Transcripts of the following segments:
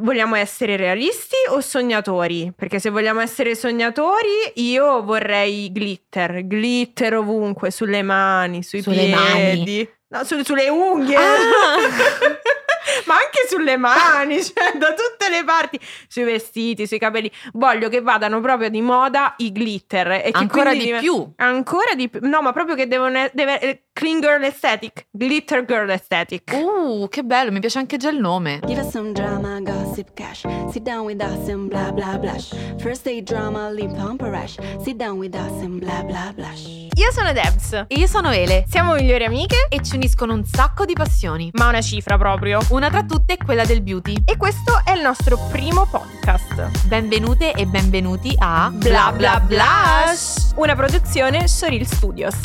Vogliamo essere realisti o sognatori? Perché se vogliamo essere sognatori, io vorrei glitter, glitter ovunque, sulle mani, sui Sulle piedi. No, su- sulle unghie. Ma anche sulle mani, cioè da tutte le parti, sui vestiti, sui capelli. Voglio che vadano proprio di moda i glitter. E che Ancora di div- più. Ancora di più. No, ma proprio che devono e- deve eh, clean girl aesthetic, glitter girl aesthetic. Uh, che bello, mi piace anche già il nome. Give us some drama, gossip cash. Sit down with us and blah blah blush. First day drama, lip pump. Sit down with us and blah blah blush. Io sono Debs. Io sono Ele Siamo migliori amiche, e ci uniscono un sacco di passioni. ma una cifra proprio. Una tra tutte è quella del beauty. E questo è il nostro primo podcast. Benvenute e benvenuti a Bla Bla Blush, una produzione Soril Studios.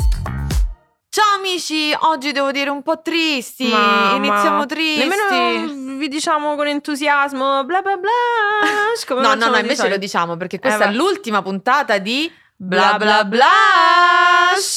Ciao amici, oggi devo dire un po' tristi. Mamma. Iniziamo tristi. Nemmeno vi diciamo con entusiasmo bla bla. Come No, no, no, invece solito. lo diciamo perché questa Eh, è l'ultima puntata di Bla Bla bla.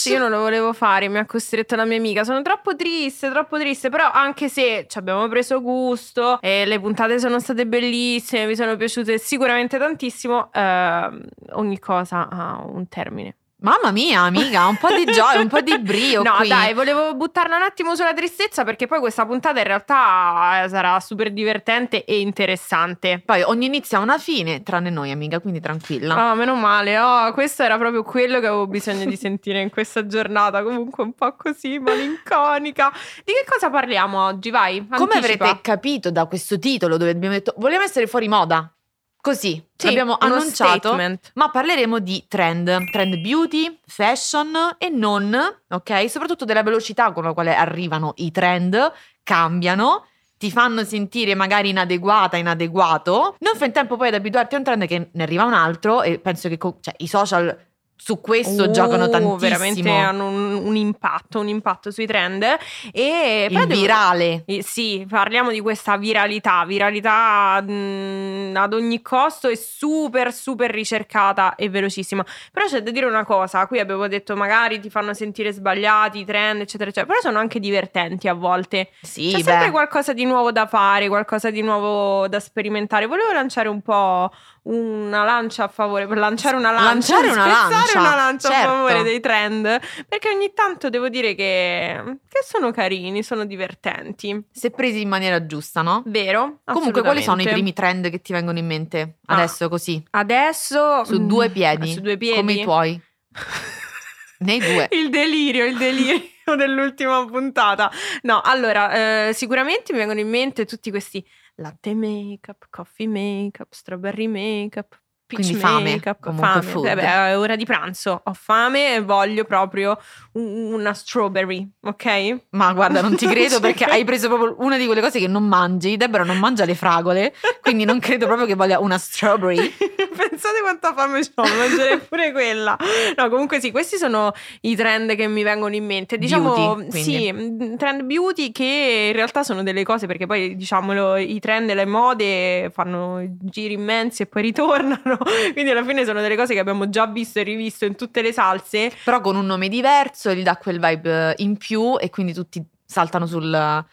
Io non lo volevo fare, mi ha costretto la mia amica. Sono troppo triste, troppo triste. Però, anche se ci abbiamo preso gusto e le puntate sono state bellissime, mi sono piaciute sicuramente tantissimo. ehm, ogni cosa ha un termine. Mamma mia, amica, un po' di gioia, un po' di brio No, qui. dai, volevo buttarla un attimo sulla tristezza perché poi questa puntata in realtà eh, sarà super divertente e interessante. Poi ogni inizio ha una fine, tranne noi, amica, quindi tranquilla. Oh, meno male. Oh, questo era proprio quello che avevo bisogno di sentire in questa giornata. Comunque un po' così malinconica. Di che cosa parliamo oggi? Vai. Come anticipa. avrete capito da questo titolo dove abbiamo detto vogliamo essere fuori moda? Così, Sì, l'abbiamo uno annunciato. statement. Ma parleremo di trend, trend beauty, fashion e non, ok? Soprattutto della velocità con la quale arrivano i trend, cambiano, ti fanno sentire magari inadeguata, inadeguato. Non fai in tempo poi ad abituarti a un trend che ne arriva un altro e penso che co- cioè, i social su questo Uh, giocano tantissimo. Veramente hanno un, un impatto, un impatto sui trend. E devo- virale. Eh, sì, parliamo di questa viralità, viralità mh, ad ogni costo e super super ricercata e velocissima. Però c'è da dire una cosa, qui abbiamo detto magari ti fanno sentire sbagliati, i trend, eccetera, eccetera, però sono anche divertenti a volte. Sì, C'è beh. sempre qualcosa di nuovo da fare, qualcosa di nuovo da sperimentare. Volevo lanciare un po' una lancia a favore, per lanciare una lancia, Lanciare una lancia, una lancia a certo. favore dei trend, perché ogni tanto devo dire che, che sono carini, sono divertenti. Se presi in maniera giusta, no? Vero? Comunque, quali sono i primi trend che ti vengono in mente Ah. adesso così? Adesso Su mm, due piedi. Su due piedi. Come i tuoi. Nei due. il delirio, il delirio dell'ultima puntata. No, allora, eh, sicuramente mi vengono in mente tutti questi latte makeup, coffee makeup, strawberry makeup. Peach Quindi fame, fame. food. Beh, è ora di pranzo, ho fame e voglio proprio un- una strawberry, ok? Ma guarda, non ti credo perché hai preso proprio una di quelle cose che non mangi. Deborah non mangia le fragole, quindi non credo proprio che voglia una strawberry. Pensate quanta fame ho, mangerei pure quella. No, comunque sì, questi sono i trend che mi vengono in mente. Diciamo, Beauty, sì, mh, trend beauty che in realtà sono delle cose perché poi, diciamolo, i trend e le mode fanno giri immensi e poi ritornano. Quindi alla fine sono delle cose che abbiamo già visto e rivisto in tutte le salse. Però con un nome diverso gli dà quel vibe in più e quindi tutti saltano sul,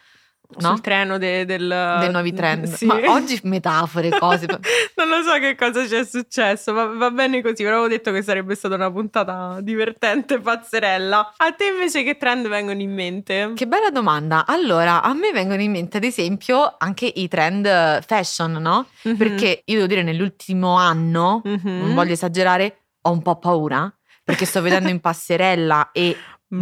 no? Sul treno de- del, dei nuovi trend. Sì. Ma oggi metafore, cose. non lo so che cosa ci è successo, ma va bene così. Però avevo detto che sarebbe stata una puntata divertente, pazzerella. A te invece che trend vengono in mente? Che bella domanda. Allora, a me vengono in mente, ad esempio, anche i trend fashion, no? Mhm. Perché io devo dire, nell'ultimo anno, Mhm. non voglio esagerare, ho un po' paura. Perché sto vedendo in passerella e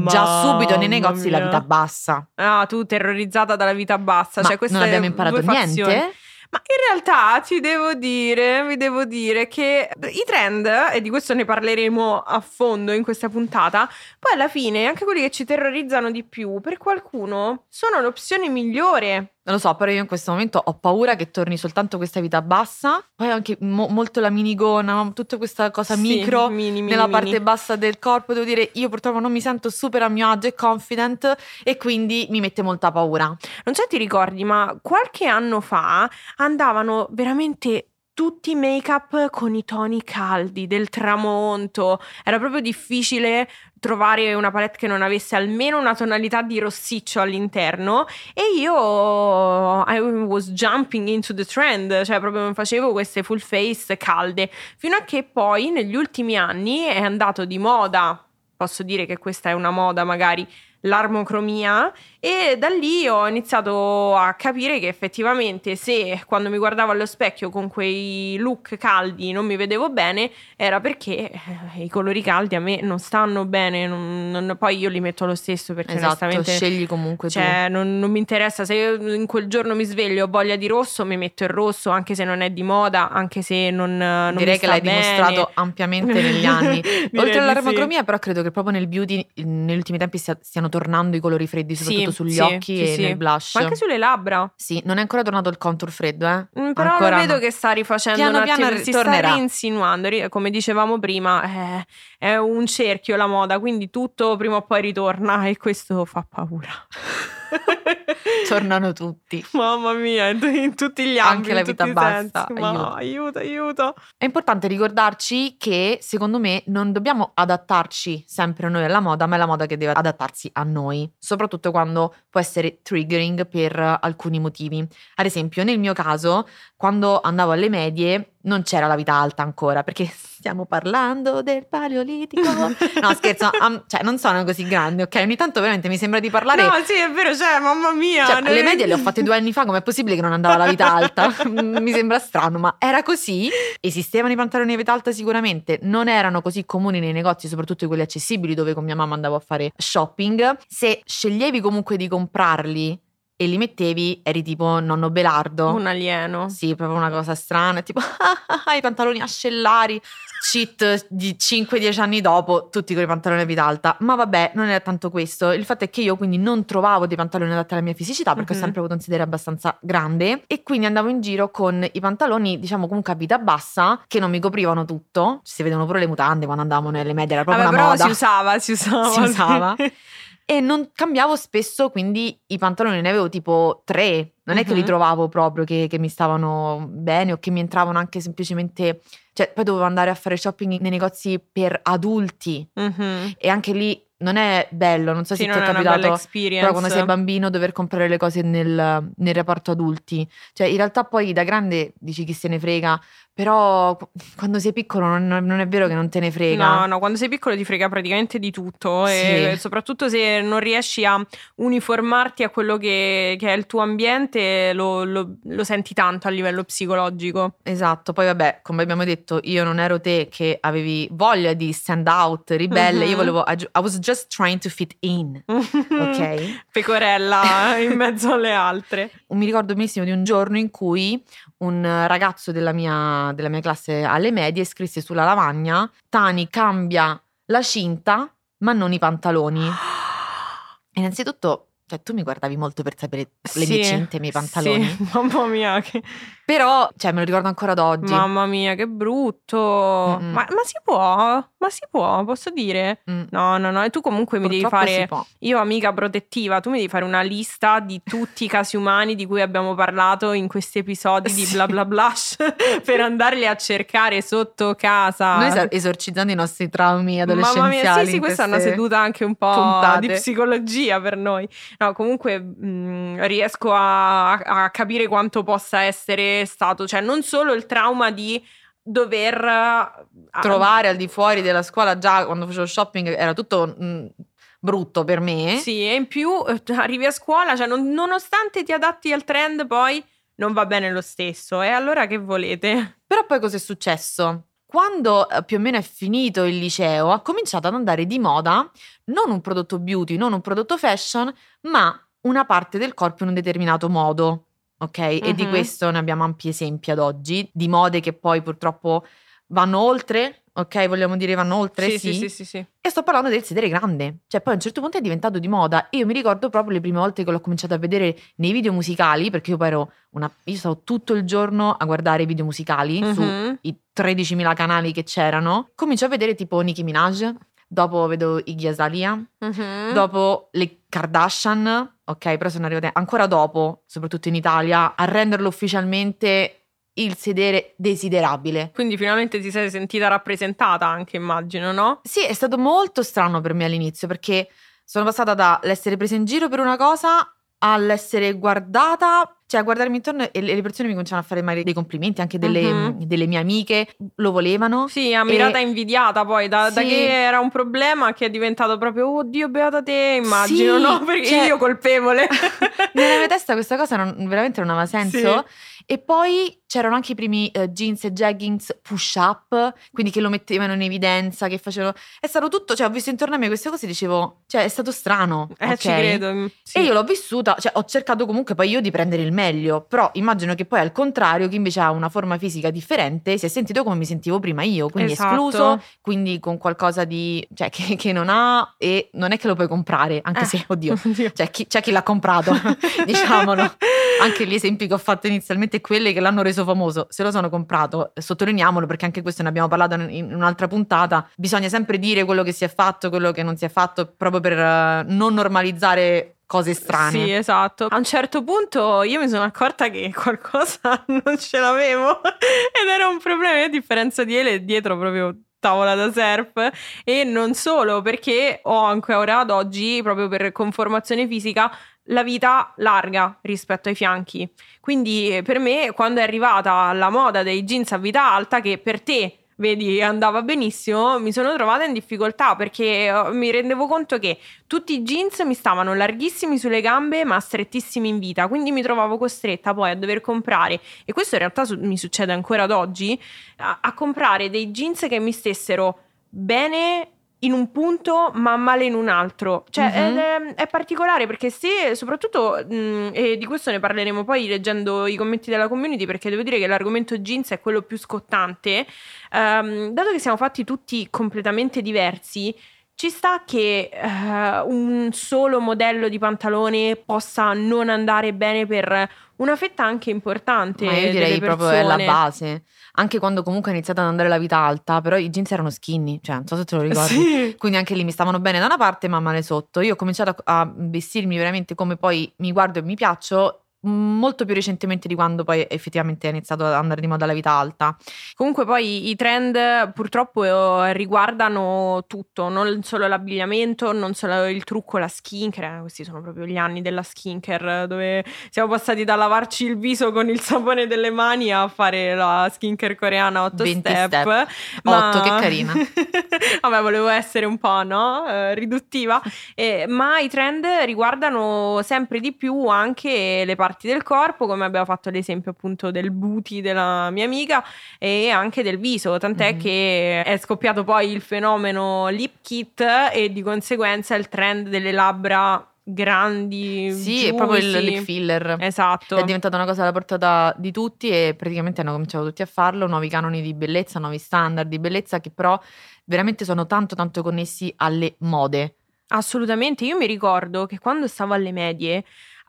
già subito nei negozi la vita bassa. Ah, tu terrorizzata dalla vita bassa. Ma cioè queste non abbiamo imparato due fazioni. niente? Ma in realtà ti devo dire, vi devo dire che i trend, e di questo ne parleremo a fondo in questa puntata, poi alla fine anche quelli che ci terrorizzano di più, per qualcuno sono l'opzione migliore. Non lo so, però io in questo momento ho paura che torni soltanto questa vita bassa, poi anche mo- molto la minigona, tutta questa cosa Sì, micro mini, mini, nella mini. parte bassa del corpo. Devo dire, io purtroppo non mi sento super a mio agio e confident e quindi mi mette molta paura. Non so se ti ricordi, ma qualche anno fa andavano veramente tutti make-up con i toni caldi del tramonto. Era proprio difficile trovare una palette che non avesse almeno una tonalità di rossiccio all'interno e io I was jumping into the trend, cioè proprio facevo queste full face calde, fino a che poi negli ultimi anni è andato di moda, posso dire che questa è una moda magari l'armocromia e da lì ho iniziato a capire che effettivamente se quando mi guardavo allo specchio con quei look caldi non mi vedevo bene era perché eh, i colori caldi a me non stanno bene, non- non- poi io li metto lo stesso perché Esatto, onestamente scegli comunque cioè, non, non mi interessa se in quel giorno mi sveglio e ho voglia di rosso, mi metto il rosso, anche se non è di moda, anche se non, non Direi che l'hai bene. dimostrato ampiamente negli anni. Oltre di all'armocromia, però credo che proprio nel beauty negli ultimi tempi stia- stiano tornando i colori freddi, Sì, soprattutto sugli sì, occhi sì, e sì. nel blush. Ma anche sulle labbra. Sì, non è ancora tornato il contour freddo, eh. Mm, Però Ancora vedo no. che sta rifacendo Piano un piano attimo, si ritornerà. sta rinsinuando. Ri- Come dicevamo prima, eh, è un cerchio la moda, quindi tutto prima o poi ritorna e questo fa paura. Tornano tutti. Mamma mia, in, tutti gli Anche ambiti, la in tutti vita bassa, sensi. Ma aiuto, aiuto. È importante ricordarci che, secondo me, non dobbiamo adattarci sempre noi alla moda, ma è la moda che deve adattarsi a noi, soprattutto quando può essere triggering per alcuni motivi. Ad esempio, nel mio caso, quando andavo alle medie non c'era la vita alta ancora, perché stiamo parlando del paleolitico. No, scherzo, am- cioè non sono così grande, ok? Ogni tanto veramente mi sembra di parlare No, sì, è vero, cioè, mamma mia. cioè, ne- le medie le ho fatte due anni fa, com'è possibile che non andava la vita alta? Mi sembra strano, ma era così. Esistevano i pantaloni a vita alta sicuramente, non erano così comuni nei negozi, soprattutto quelli accessibili dove con mia mamma andavo a fare shopping. Se sceglievi comunque di comprarli e li mettevi, eri tipo nonno Belardo. Un alieno. Sì, proprio una cosa strana, tipo i pantaloni ascellari, cheat di 5-10 anni dopo, tutti con i pantaloni a vita alta. Ma vabbè, non era tanto questo. Il fatto è che io quindi non trovavo dei pantaloni adatti alla mia fisicità perché Mhm. ho sempre avuto un sedere abbastanza grande e quindi andavo in giro con i pantaloni, diciamo comunque a vita bassa, che non mi coprivano tutto. Si vedono pure le mutande quando andavamo nelle medie, era proprio Vabbè, una però moda. si usava, si usava. Si usava. E non cambiavo spesso, quindi i pantaloni ne avevo tipo tre. Non è che li Mhm. trovavo proprio che, che mi stavano bene o che mi entravano anche semplicemente. Cioè, poi dovevo andare a fare shopping nei negozi per adulti. Mhm. E anche lì non è bello, non so Sì, se ti è è capitato. Però quando sei bambino dover comprare le cose nel, nel reparto adulti. Cioè, in realtà poi da grande dici chi se ne frega, però qu- quando sei piccolo non, non è vero che non te ne frega. No, no, quando sei piccolo ti frega praticamente di tutto e Sì. soprattutto se non riesci a uniformarti a quello che, che è il tuo ambiente lo, lo- lo senti tanto a livello psicologico. Esatto, poi vabbè, come abbiamo detto, io non ero te che avevi voglia di stand out, ribelle, Mhm. io volevo, I was just trying to fit in, ok? Pecorella in mezzo alle altre. Mi ricordo benissimo di un giorno in cui un ragazzo della mia, della mia classe alle medie scrisse sulla lavagna, Tani cambia la cinta ma non i pantaloni. Innanzitutto, cioè, tu mi guardavi molto per sapere le mie Sì, cinte, i miei pantaloni, Sì, mamma mia, che, però, cioè, me lo ricordo ancora ad oggi. mamma mia, che brutto. Mm-mm. Ma, ma si può? Ma si può, posso dire? Mm. No, no, no. E tu comunque mi devi Purtroppo fare. Io, amica protettiva, tu mi devi fare una lista di tutti i casi umani di cui abbiamo parlato in questi episodi di Sì. bla bla blush per andarli a cercare sotto casa. Noi esorcizzando i nostri traumi adolescenziali. Mamma mia, sì, sì, questa è una seduta anche un po' puntate. di psicologia per noi. No, comunque mh, riesco a, a capire quanto possa essere stato, cioè non solo il trauma di dover eh, Trovare al di fuori della scuola già quando facevo shopping era tutto mm, brutto per me. Sì, e in più eh, arrivi a scuola, cioè non- nonostante ti adatti al trend, poi non va bene lo stesso. E allora che volete? Però poi cosa è successo? Quando eh, più o meno è finito il liceo, ha cominciato ad andare di moda non un prodotto beauty, non un prodotto fashion, ma una parte del corpo in un determinato modo. Ok? E di questo ne abbiamo ampi esempi ad oggi, di mode che poi purtroppo vanno oltre, ok? Vogliamo dire vanno oltre? Sì, sì, sì, sì, sì. E sto parlando del sedere grande, cioè poi a un certo punto è diventato di moda. Io mi ricordo proprio le prime volte che l'ho cominciato a vedere nei video musicali, perché io poi ero una. Io stavo tutto il giorno a guardare i video musicali Mhm. sui 13.000 canali che c'erano. Comincio a vedere tipo Nicki Minaj, dopo vedo Iggy Azalea, Mhm. dopo le Kardashian, ok, però sono arrivate ancora dopo, soprattutto in Italia, a renderlo ufficialmente il sedere desiderabile. Quindi finalmente ti sei sentita rappresentata anche, immagino, no? Sì, è stato molto strano per me all'inizio perché sono passata dall'essere presa in giro per una cosa all'essere guardata, cioè a guardarmi intorno e le persone mi cominciavano a fare magari dei complimenti, anche delle, Mhm. delle mie amiche lo volevano. Sì, ammirata E- invidiata poi, da, da Sì. che era un problema che è diventato proprio, oddio, beata te, immagino, Sì, no? Perché cioè- io colpevole. Nella mia testa questa cosa non- veramente non aveva senso. Sì. E poi c'erano anche i primi eh, jeans e jeggings push up, quindi che lo mettevano in evidenza, che facevano... È stato tutto, cioè ho visto intorno a me queste cose e dicevo, cioè è stato strano. Eh, ok? ci credo. mm, sì. E io l'ho vissuta, cioè ho cercato comunque poi io di prendere il meglio, però immagino che poi al contrario chi invece ha una forma fisica differente si è sentito come mi sentivo prima io, quindi Esatto. escluso, quindi con qualcosa di, cioè che, che non ha e non è che lo puoi comprare, anche Eh. se, oddio, Oddio. cioè chi- c'è chi l'ha comprato, diciamolo. Anche gli esempi che ho fatto inizialmente, quelli che l'hanno reso famoso, se lo sono comprato, sottolineiamolo perché anche questo ne abbiamo parlato in un'altra puntata, bisogna sempre dire quello che si è fatto, quello che non si è fatto, proprio per eh, non normalizzare cose strane. Sì, esatto. A un certo punto io mi sono accorta che qualcosa non ce l'avevo ed era un problema. A differenza di Ele, dietro proprio tavola da surf e non solo perché ho ancora ad oggi, proprio per conformazione fisica, la vita larga rispetto ai fianchi. Quindi eh, per me, quando è arrivata la moda dei jeans a vita alta, che per te vedi andava benissimo, mi sono trovata in difficoltà perché eh, mi rendevo conto che tutti i jeans mi stavano larghissimi sulle gambe ma strettissimi in vita, quindi mi trovavo costretta poi a dover comprare, e questo in realtà su- mi succede ancora ad oggi, a, a comprare dei jeans che mi stessero bene in un punto ma male in un altro. Cioè Mhm. ed è, è particolare perché se soprattutto, mh, e di questo ne parleremo poi leggendo i commenti della community perché devo dire che l'argomento jeans è quello più scottante, ehm, dato che siamo fatti tutti completamente diversi, ci sta che eh, un solo modello di pantalone possa non andare bene per una fetta anche importante. Ma io direi proprio è la base. Anche quando comunque è iniziata ad andare la vita alta, però i jeans erano skinny, cioè non so se te lo ricordi. Sì. Quindi anche lì mi stavano bene da una parte ma male sotto. Io ho cominciato a, a vestirmi veramente come poi mi guardo e mi piaccio molto più recentemente di quando poi effettivamente è iniziato ad andare di moda la vita alta. Comunque poi i trend purtroppo eh, riguardano tutto, non solo l'abbigliamento, non solo il trucco, la skincare, eh, questi sono proprio gli anni della skincare dove siamo passati da lavarci il viso con il sapone delle mani a fare la skincare coreana 8 20 step. step. Otto, che carina. Vabbè, volevo essere un po', no? Eh, riduttiva. Eh, ma i trend riguardano sempre di più anche le parti del corpo, come abbiamo fatto l'esempio appunto del booty della mia amica e anche del viso, tant'è Mhm. che è scoppiato poi il fenomeno lip kit e di conseguenza il trend delle labbra grandi. Sì, è proprio il lip filler. Esatto. È diventata una cosa alla portata di tutti e praticamente hanno cominciato tutti a farlo, nuovi canoni di bellezza, nuovi standard di bellezza che però veramente sono tanto tanto connessi alle mode. Assolutamente, io mi ricordo che quando stavo alle medie,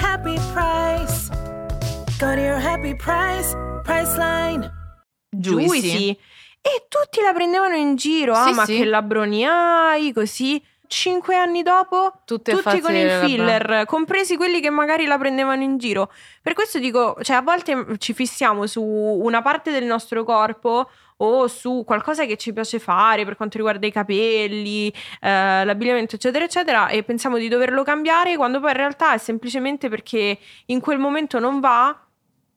happy price. Go to your happy price, Priceline. Juicy. E tutti la prendevano in giro. ah, Sì, ma sì. che labbroni hai? Così. Cinque anni dopo, Tutte tutti con il filler, compresi quelli che magari la prendevano in giro. Per questo dico, cioè, a volte ci fissiamo su una parte del nostro corpo o su qualcosa che ci piace fare per quanto riguarda i capelli, eh, l'abbigliamento, eccetera, eccetera, e pensiamo di doverlo cambiare quando poi in realtà è semplicemente perché in quel momento non va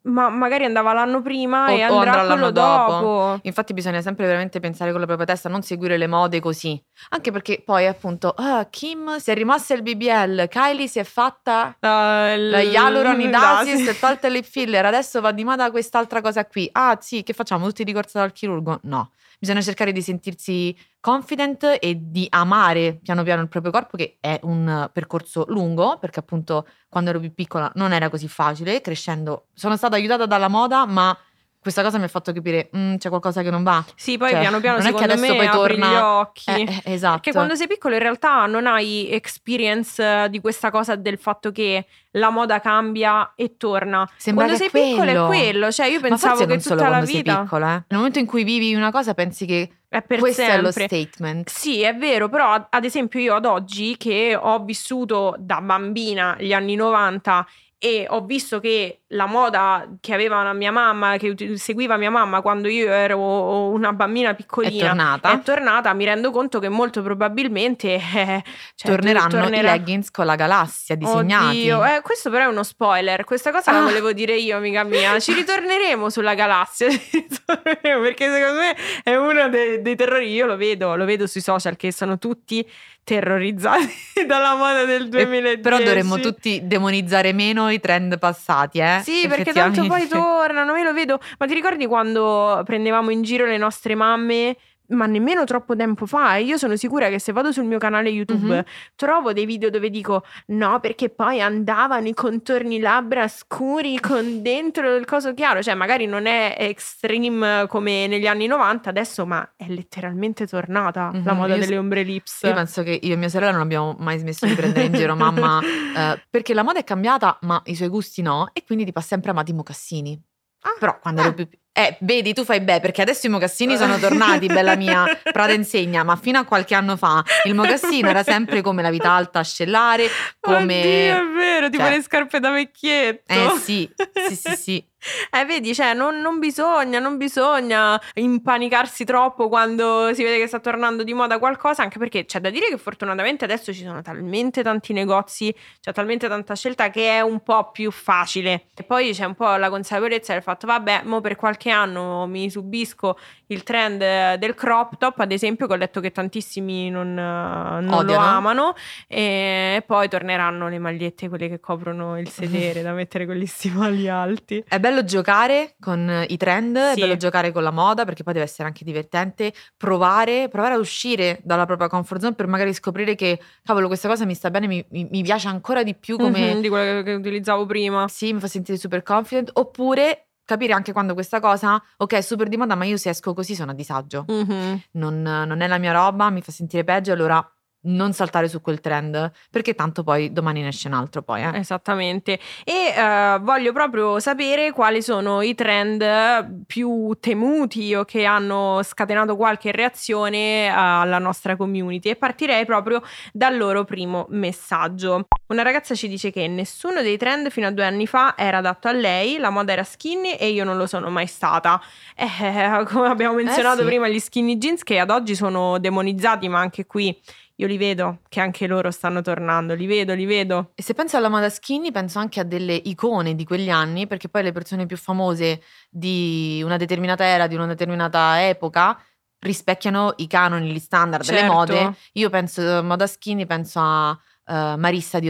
ma magari andava l'anno prima O- e andrà l'anno dopo. dopo. Infatti bisogna sempre veramente pensare con la propria testa, non seguire le mode così. Anche perché poi appunto, ah, Kim si è rimasta il BBL, Kylie si è fatta La, la hyaluronidasis, si è tolta il lip filler, adesso va di moda quest'altra cosa qui. Ah sì, che facciamo? Tutti di corsa dal chirurgo? No, bisogna cercare di sentirsi confident e di amare piano piano il proprio corpo, che è un percorso lungo, perché appunto quando ero più piccola non era così facile, crescendo sono stata aiutata dalla moda, ma questa cosa mi ha fatto capire, "Mm, c'è qualcosa che non va. Sì, poi Cioè, piano piano non è che secondo adesso me poi apri torna- gli occhi. Eh, eh, esatto. Perché quando sei piccolo in realtà non hai experience eh, di questa cosa del fatto che la moda cambia e torna. Sembra quando sei è piccolo quello. è quello, cioè io pensavo che tutta la quando sei vita piccola, eh. Nel momento in cui vivi una cosa pensi che è per questo è lo sempre. statement. Sì, è vero, però ad- ad esempio io ad oggi che ho vissuto da bambina gli anni 90 e ho visto che la moda che aveva la mia mamma, che seguiva mia mamma quando io ero una bambina È piccolina, tornata. è tornata, mi rendo conto che molto probabilmente eh, cioè, Torneranno tornerà- i leggings con la galassia disegnati. Oddio, eh, questo però è uno spoiler. Questa cosa la Ah. volevo dire io, amica mia. Ci ritorneremo sulla galassia. ritorneremo, perché secondo me è uno dei, dei terrori. Io lo vedo, lo vedo sui social che sono tutti terrorizzati dalla moda del E 2010. Però dovremmo tutti demonizzare meno i trend passati, eh? Sì, perché tanto poi tornano, io lo vedo. Ma ti ricordi quando prendevamo in giro le nostre mamme? Ma nemmeno troppo tempo fa. E io sono sicura che se vado sul mio canale YouTube Mhm. trovo dei video dove dico no, perché poi andavano i contorni labbra scuri con dentro il coso chiaro. Cioè, magari non è extreme come negli anni 90 adesso, ma è letteralmente tornata la Mhm, moda io delle ombre lips. Io penso che io e mia sorella non abbiamo mai smesso di prendere in giro mamma eh, perché la moda è cambiata, ma i suoi gusti no, e quindi ti fa sempre amati i mocassini. Ah, Però quando eh. ero più eh, vedi, tu fai beh, perché adesso i mocassini sono tornati, bella mia, Prada insegna, ma fino a qualche anno fa il mocassino era sempre come la vita alta ascellare, come... Oddio, vero, tipo cioè- le scarpe da vecchietto. Eh sì, sì, sì, sì. Eh, vedi, cioè, non, non bisogna, non bisogna impanicarsi troppo quando si vede che sta tornando di moda qualcosa, anche perché c'è da dire che fortunatamente adesso ci sono talmente tanti negozi, c'è talmente tanta scelta che è un po' più facile. E poi c'è un po' la consapevolezza del fatto, vabbè, mo per qualche anno mi subisco il trend del crop top, ad esempio, che ho letto che tantissimi non, non lo amano, e poi torneranno le magliette, quelle che coprono il sedere, da mettere con gli stivali alti. È bello giocare con i trend, Sì. è bello giocare con la moda perché poi deve essere anche divertente, provare, provare ad uscire dalla propria comfort zone per magari scoprire che, cavolo, questa cosa mi sta bene, mi, mi- piace ancora di più come... Mhm, di quello che, che utilizzavo prima. Sì, mi fa sentire super confident, oppure capire anche quando questa cosa, ok, è super di moda, ma io se esco così sono a disagio, Mhm. non, non è la mia roba, mi fa sentire peggio, allora non saltare su quel trend, perché tanto poi domani ne esce un altro poi, eh. Esattamente. E eh, voglio proprio sapere quali sono i trend più temuti o che hanno scatenato qualche reazione eh, alla nostra community e partirei proprio dal loro primo messaggio. Una ragazza ci dice che nessuno dei trend fino a due anni fa era adatto a lei, la moda era skinny e io non lo sono mai stata. Eh, come abbiamo menzionato sì. prima, gli skinny jeans che ad oggi sono demonizzati, ma anche qui io li vedo che anche loro stanno tornando, li vedo, li vedo. E se penso alla moda skinny, penso anche a delle icone di quegli anni, perché poi le persone più famose di una determinata era, di una determinata epoca, rispecchiano i canoni, gli standard, le Certo. mode. Io penso a moda skinny, penso a eh, Marissa di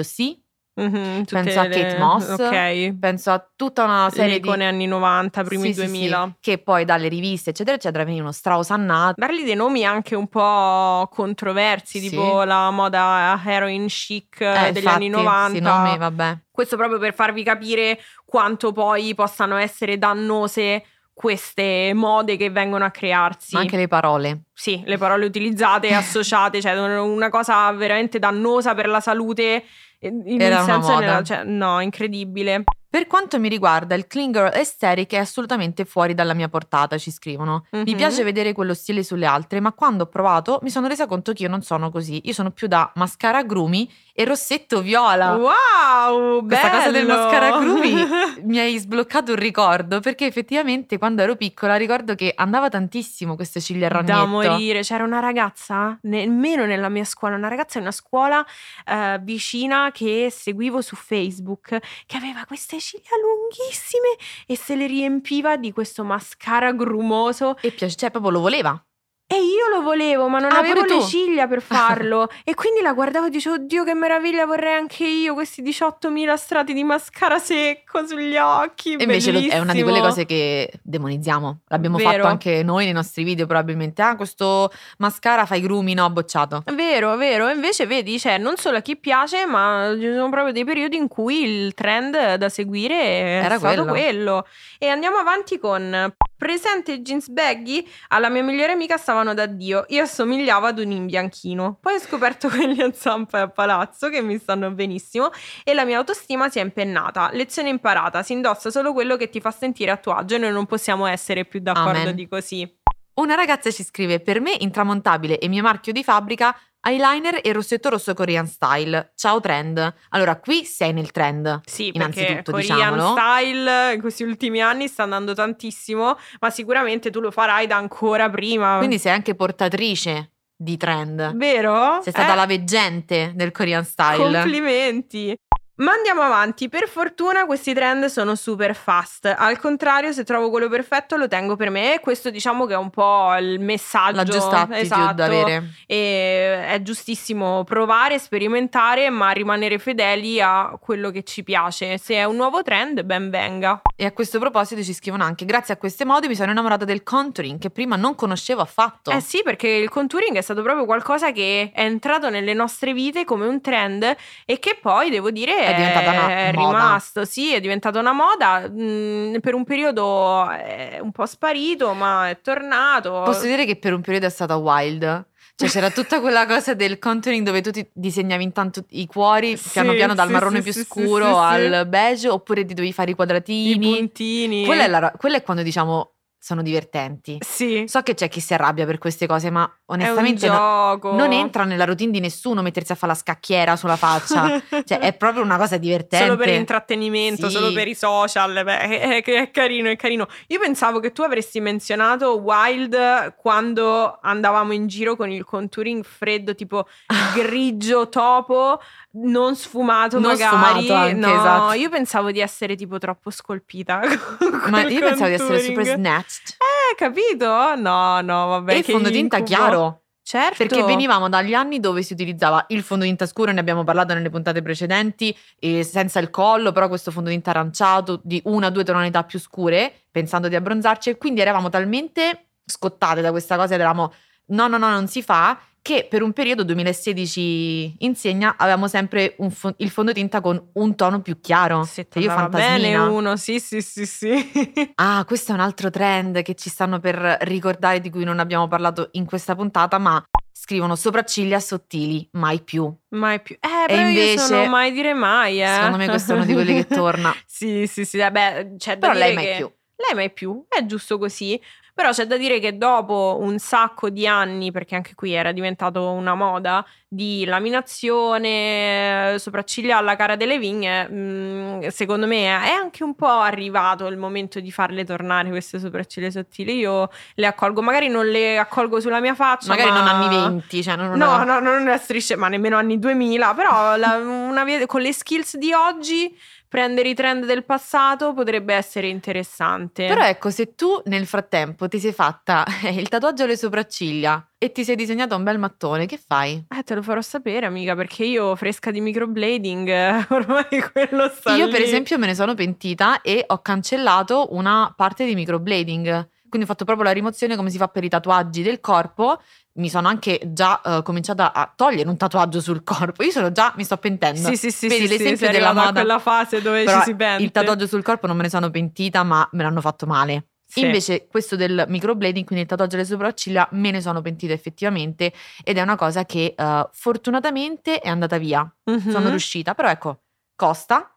Mhm, tutte penso a le- Kate Moss, Ok. penso a tutta una serie di icone anni 90, primi Sì, sì, sì, 2000. che poi dalle riviste, eccetera, eccetera, venivano straosannate. Dargli dei nomi anche un po' controversi, Sì. tipo la moda heroin chic Eh, degli infatti, anni 90. Sì, nomi, vabbè. Questo proprio per farvi capire quanto poi possano essere dannose queste mode che vengono a crearsi. Ma anche le parole. Sì, le parole utilizzate associate, cioè una cosa veramente dannosa per la salute. In Era senso, nella- cioè, no, incredibile. Per quanto mi riguarda, il clean girl aesthetic è assolutamente fuori dalla mia portata, ci scrivono. Mi Mhm. piace vedere quello stile sulle altre, ma quando ho provato mi sono resa conto che io non sono così. Io sono più da mascara grumi e rossetto viola. Wow, Questa cosa del bello! mascara grumi mi hai sbloccato un ricordo perché effettivamente quando ero piccola ricordo che andava tantissimo queste ciglia a ragnetto. Da morire, c'era una ragazza, nemmeno nella mia scuola, una ragazza in una scuola eh, vicina che seguivo su Facebook che aveva queste ciglia lunghissime e se le riempiva di questo mascara grumoso E piace, cioè proprio lo voleva. E io lo volevo, ma non Ah, avevo le ciglia per farlo. e quindi la guardavo e dicevo, oddio che meraviglia, vorrei anche io questi 18.000 strati di mascara secco sugli occhi. E invece lo- è una di quelle cose che demonizziamo. L'abbiamo Vero. fatto anche noi nei nostri video probabilmente. Ah, questo mascara fa i grumi, no, bocciato. Vero, vero. Invece vedi, cioè, non solo a chi piace, ma ci sono proprio dei periodi in cui il trend da seguire è Era stato quello. quello. E andiamo avanti con presente jeans baggy alla mia migliore amica stavano da Dio. Io assomigliavo ad un imbianchino. Poi ho scoperto quelli a zampa e a palazzo che mi stanno benissimo e la mia autostima si è impennata. Lezione imparata, si indossa solo quello che ti fa sentire a tuo agio e noi non possiamo essere più d'accordo Amen. di così. Una ragazza ci scrive: Per me, intramontabile e mio marchio di fabbrica, eyeliner e rossetto rosso Korean style. Ciao trend. Allora, qui sei nel trend. Sì, perché Innanzitutto, Korean diciamolo. style in questi ultimi anni sta andando tantissimo, ma sicuramente tu lo farai da ancora prima. Quindi sei anche portatrice di trend. vero? Sei stata Eh, la veggente del Korean style. Complimenti. Ma andiamo avanti, per fortuna questi trend sono super fast, al contrario se trovo quello perfetto lo tengo per me e questo diciamo che è un po' il messaggio La giusta esatto. da avere. E è giustissimo provare, sperimentare, ma rimanere fedeli a quello che ci piace. Se è un nuovo trend, ben venga. E a questo proposito ci scrivono anche: Grazie a queste mode mi sono innamorata del contouring che prima non conoscevo affatto. Eh sì, perché il contouring è stato proprio qualcosa che è entrato nelle nostre vite come un trend e che poi, devo dire, È diventata una è moda. rimasto. Sì, è diventata una moda. mm, per un periodo è un po' sparito, ma è tornato. Posso dire che per un periodo è stata wild. Cioè c'era tutta quella cosa del contouring dove tu ti disegnavi intanto i cuori Sì, piano piano dal sì, marrone sì, più scuro al beige oppure ti dovevi fare i I quadratini. puntini. Quella è, la- quella è quando diciamo sono divertenti. Sì, So che c'è chi si arrabbia per queste cose, ma onestamente no- non entra nella routine di nessuno mettersi a fare la scacchiera sulla faccia. cioè è proprio una cosa divertente. Solo per intrattenimento, Sì. solo per i social, beh, è- è carino, è carino. Io pensavo che tu avresti menzionato Wild quando andavamo in giro con il contouring freddo, tipo grigio topo, non sfumato Non magari. sfumato anche, no, esatto. io pensavo di essere tipo troppo scolpita. Ma io pensavo di essere super snatched. Eh, capito? No, no, vabbè. e il fondotinta incubo. chiaro. Certo. Perché venivamo dagli anni dove si utilizzava il fondotinta scuro, ne abbiamo parlato nelle puntate precedenti, e senza il collo, però questo fondotinta aranciato di una o due tonalità più scure, pensando di abbronzarci, e quindi eravamo talmente scottate da questa cosa eravamo no, no, no, non si fa, che per un periodo 2016 insegna avevamo sempre fo- il fondotinta con un tono più chiaro. Se Cioè, io andava bene fantasmina. uno, sì, sì, sì, sì. Ah, questo è un altro trend che ci stanno per ricordare di cui non abbiamo parlato in questa puntata, ma scrivono sopracciglia sottili, mai più. Mai più. Eh, però io invece, sono mai dire mai, eh. Secondo me questo è uno di quelli che torna. sì, sì, sì, vabbè, da Però lei mai che- più. Lei mai più, è giusto così. Però c'è da dire che dopo un sacco di anni, perché anche qui era diventato una moda, di laminazione, eh, sopracciglia alla cara delle vigne, mh, secondo me è anche un po' arrivato il momento di farle tornare queste sopracciglia sottili. Io le accolgo, magari non le accolgo sulla mia faccia. Magari non ma- anni 20, cioè non No, no, non una striscia, ma nemmeno anni 2000, però la- via- con le skills di oggi prendere i trend del passato potrebbe essere interessante. Però ecco, se tu nel frattempo ti sei fatta il tatuaggio alle sopracciglia e ti sei disegnata un bel mattone, che fai? Eh, te lo farò sapere, amica, perché io fresca di microblading, ormai quello sta Io per lì. esempio me ne sono pentita e ho cancellato una parte di microblading. Quindi ho fatto proprio la rimozione come si fa per i tatuaggi del corpo. Mi sono anche già eh, cominciata a togliere un tatuaggio sul corpo. Io sono già, mi sto pentendo. Sì, sì, sì, Vedi sì, sì, l'esempio sei della moda. quella fase dove Però ci si pente. il tatuaggio sul corpo non me ne sono pentita, ma me l'hanno fatto male. Sì. Invece questo del microblading, quindi il tatuaggio alle sopracciglia, me ne sono pentita effettivamente ed è una cosa che eh, fortunatamente è andata via. Mhm. Sono riuscita, però ecco, costa.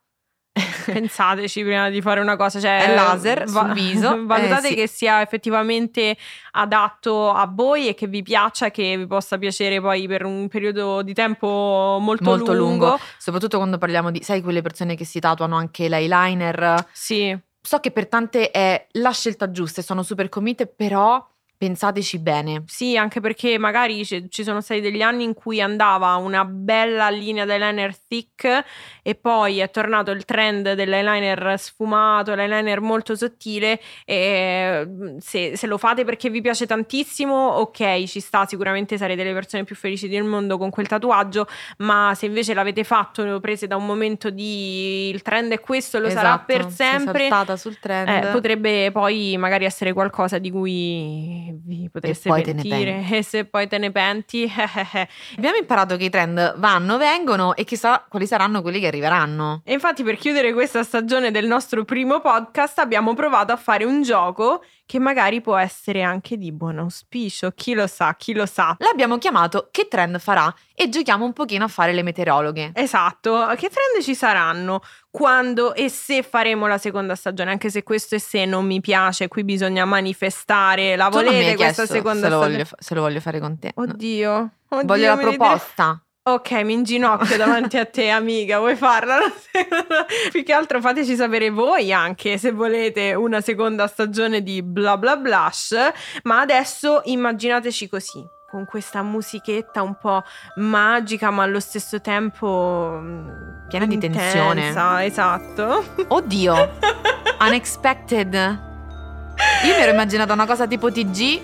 Pensateci prima di fare una cosa, cioè È laser sul viso, Valutate eh, sì. che sia effettivamente adatto a voi e che vi piaccia, che vi possa piacere poi per un periodo di tempo molto, molto lungo. soprattutto quando parliamo di, sai, quelle persone che si tatuano anche l'eyeliner. Sì, So che per tante è la scelta giusta e sono super convinte, però pensateci bene. Sì, anche perché magari ci, ci sono stati degli anni in cui andava una bella linea d'eyeliner thick e poi è tornato il trend dell'eyeliner sfumato, l'eyeliner molto sottile e mm, se, se lo fate perché vi piace tantissimo, ok, ci sta, sicuramente sarete le persone più felici del mondo con quel tatuaggio, ma se invece l'avete fatto, lo prese da un momento di il trend è questo, lo sarà Esatto, per sei sempre. saltata sul trend. Eh, potrebbe poi magari essere qualcosa di cui vi potreste ne pentire e se poi te ne penti eh, Abbiamo imparato che i trend vanno, vengono e chissà quali saranno quelli che arriveranno. e infatti per chiudere questa stagione del nostro primo podcast abbiamo provato a fare un gioco che magari può essere anche di buon auspicio chi lo sa chi lo sa L'abbiamo chiamato Che trend farà? e giochiamo un pochino a fare le meteorologhe. Esatto, che trend ci saranno quando e se faremo la seconda stagione? Anche se questo e se non mi piace, qui bisogna manifestare. La Tu volete questa seconda se lo, stagione? voglio, se lo voglio fare con te. No. Oddio, oddio, Voglio la proposta. Ok, mi inginocchio davanti a te, amica. Vuoi farla? Più che altro fateci sapere voi anche se volete una seconda stagione di Bla Bla Blush. Ma adesso immaginateci così. Con questa musichetta un po' magica, ma allo stesso tempo mm, Piena di tensione. Esatto. Oddio, unexpected. Io mi ero immaginata una cosa tipo TG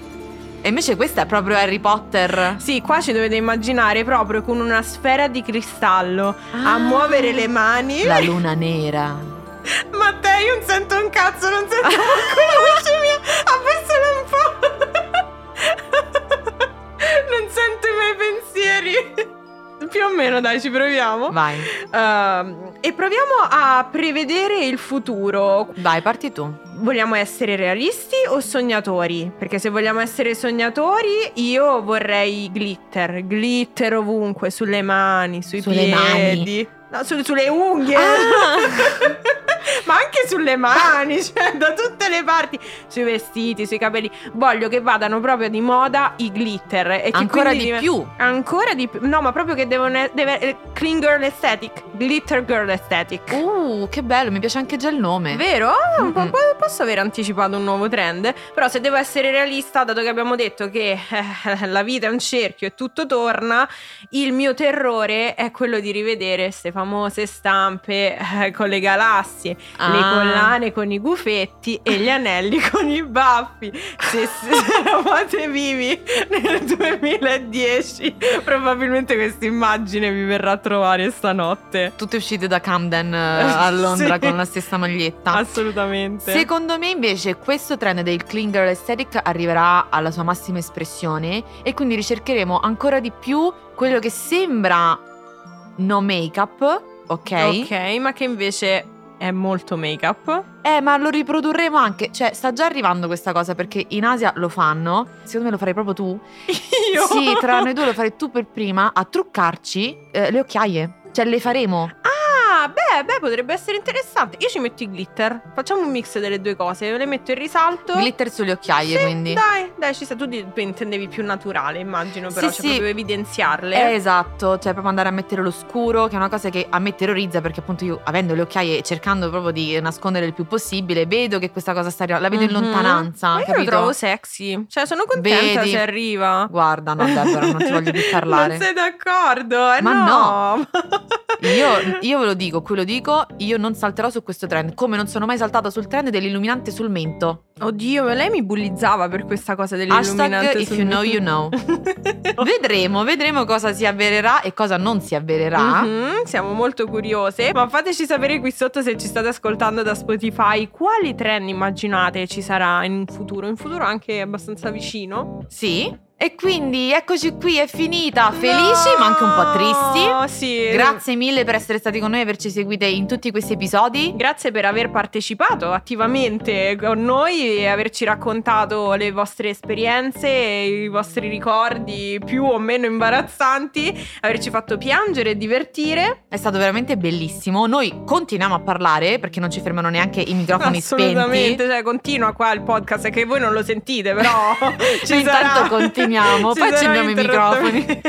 e invece questa è proprio Harry Potter. Sì, qua ci dovete immaginare proprio con una sfera di cristallo a Ah. muovere le mani. La luna nera. Matteo, io non sento un cazzo, non sento o meno, dai, ci proviamo. Vai, Ehm, e proviamo a prevedere il futuro. vai, parti tu. Vogliamo essere realisti o sognatori? Perché se vogliamo essere sognatori, io vorrei glitter, glitter ovunque, sulle mani, sui Sulle piedi. No, su- sulle unghie. Ah! Ma anche sulle mani, cioè da tutte le parti, sui vestiti, sui capelli. Voglio che vadano proprio di moda i glitter. E che Ancora di div- più. Ancora di più. No, ma proprio che devono deve eh, clean girl aesthetic, glitter girl aesthetic. Uh, che bello, mi piace anche già il nome. Vero? Po- posso aver anticipato un nuovo trend? Però se devo essere realista, dato che abbiamo detto che eh, la vita è un cerchio e tutto torna, il mio terrore è quello di rivedere queste famose stampe eh, con le galassie, le Ah. collane con i gufetti e gli anelli con i baffi. Se, eravate vivi nel 2010, probabilmente questa immagine vi verrà a trovare stanotte. Tutte uscite da Camden eh, a Londra Sì. con la stessa maglietta. Assolutamente. Secondo me invece questo trend del clean girl aesthetic arriverà alla sua massima espressione e quindi ricercheremo ancora di più quello che sembra no make-up, ok? Ok, ma che invece è molto make-up. Eh, ma lo riprodurremo anche, cioè sta già arrivando questa cosa perché in Asia lo fanno, secondo me lo farai proprio tu. Io? Sì, tra noi due lo farai tu per prima a truccarci eh, le occhiaie. Cioè le faremo. Ah, beh, beh, potrebbe essere interessante. Io ci metto i glitter. Facciamo un mix delle due cose. Le metto in risalto. Glitter sulle occhiaie, Sì, quindi. Dai, dai, ci sta. Tu di- intendevi più naturale, immagino, però, Sì, cioè sì. proprio evidenziarle. Eh, esatto, cioè proprio andare a mettere lo scuro, che è una cosa che a me terrorizza perché appunto io avendo le occhiaie e cercando proprio di nascondere il più possibile, vedo che questa cosa sta arrivando, la vedo in Mhm. lontananza, Ma io capito? lo trovo sexy. Cioè, sono contenta Vedi? se arriva. Guarda, no, Deborah, non ti voglio più parlare. Non sei d'accordo? Eh, Ma no. Io, io ve lo dico, qui lo dico, io non salterò su questo trend, come non sono mai saltata sul trend dell'illuminante sul mento. Oddio, lei mi bullizzava per questa cosa dell'illuminante. Hashtag if you know you know. vedremo, vedremo cosa si avvererà e cosa non si avvererà. Mhm, siamo molto curiose. Ma fateci sapere qui sotto se ci state ascoltando da Spotify quali trend immaginate ci sarà in futuro. In futuro anche abbastanza vicino. Sì. E quindi eccoci qui, è finita. Felici ma anche un po' tristi. Sì. Grazie mille per essere stati con noi e averci seguite in tutti questi episodi. Grazie per aver partecipato attivamente con noi e averci raccontato le vostre esperienze, i vostri ricordi più o meno imbarazzanti, averci fatto piangere e divertire. È stato veramente bellissimo. Noi continuiamo a parlare perché non ci fermano neanche i microfoni Assolutamente, spenti. cioè continua qua il podcast è che voi non lo sentite, però ci Noi intanto sarà- ci poi accendiamo i microfoni.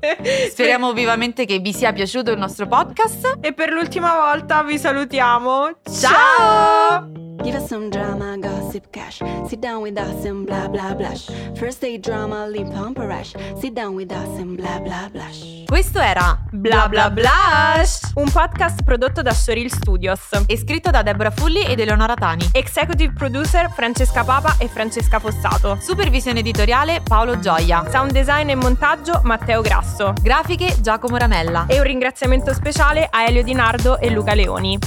Speriamo vivamente che vi sia piaciuto il nostro podcast. E per l'ultima volta vi salutiamo. Ciao! Give us some drama, gossip cash. Sit down with us and blah blah blush. First day drama, lip pump a rash. Sit down with us and blah blah blush. Questo era Bla bla blush! Un podcast prodotto da Soril Studios. e scritto da Deborah Fulli ed Eleonora Tani. Executive producer Francesca Papa e Francesca Fossato. Supervisione editoriale Paolo Gioia. Sound design e montaggio Matteo Grasso. Grafiche Giacomo Ramella. E un ringraziamento speciale a Elio Di Nardo e Luca Leoni.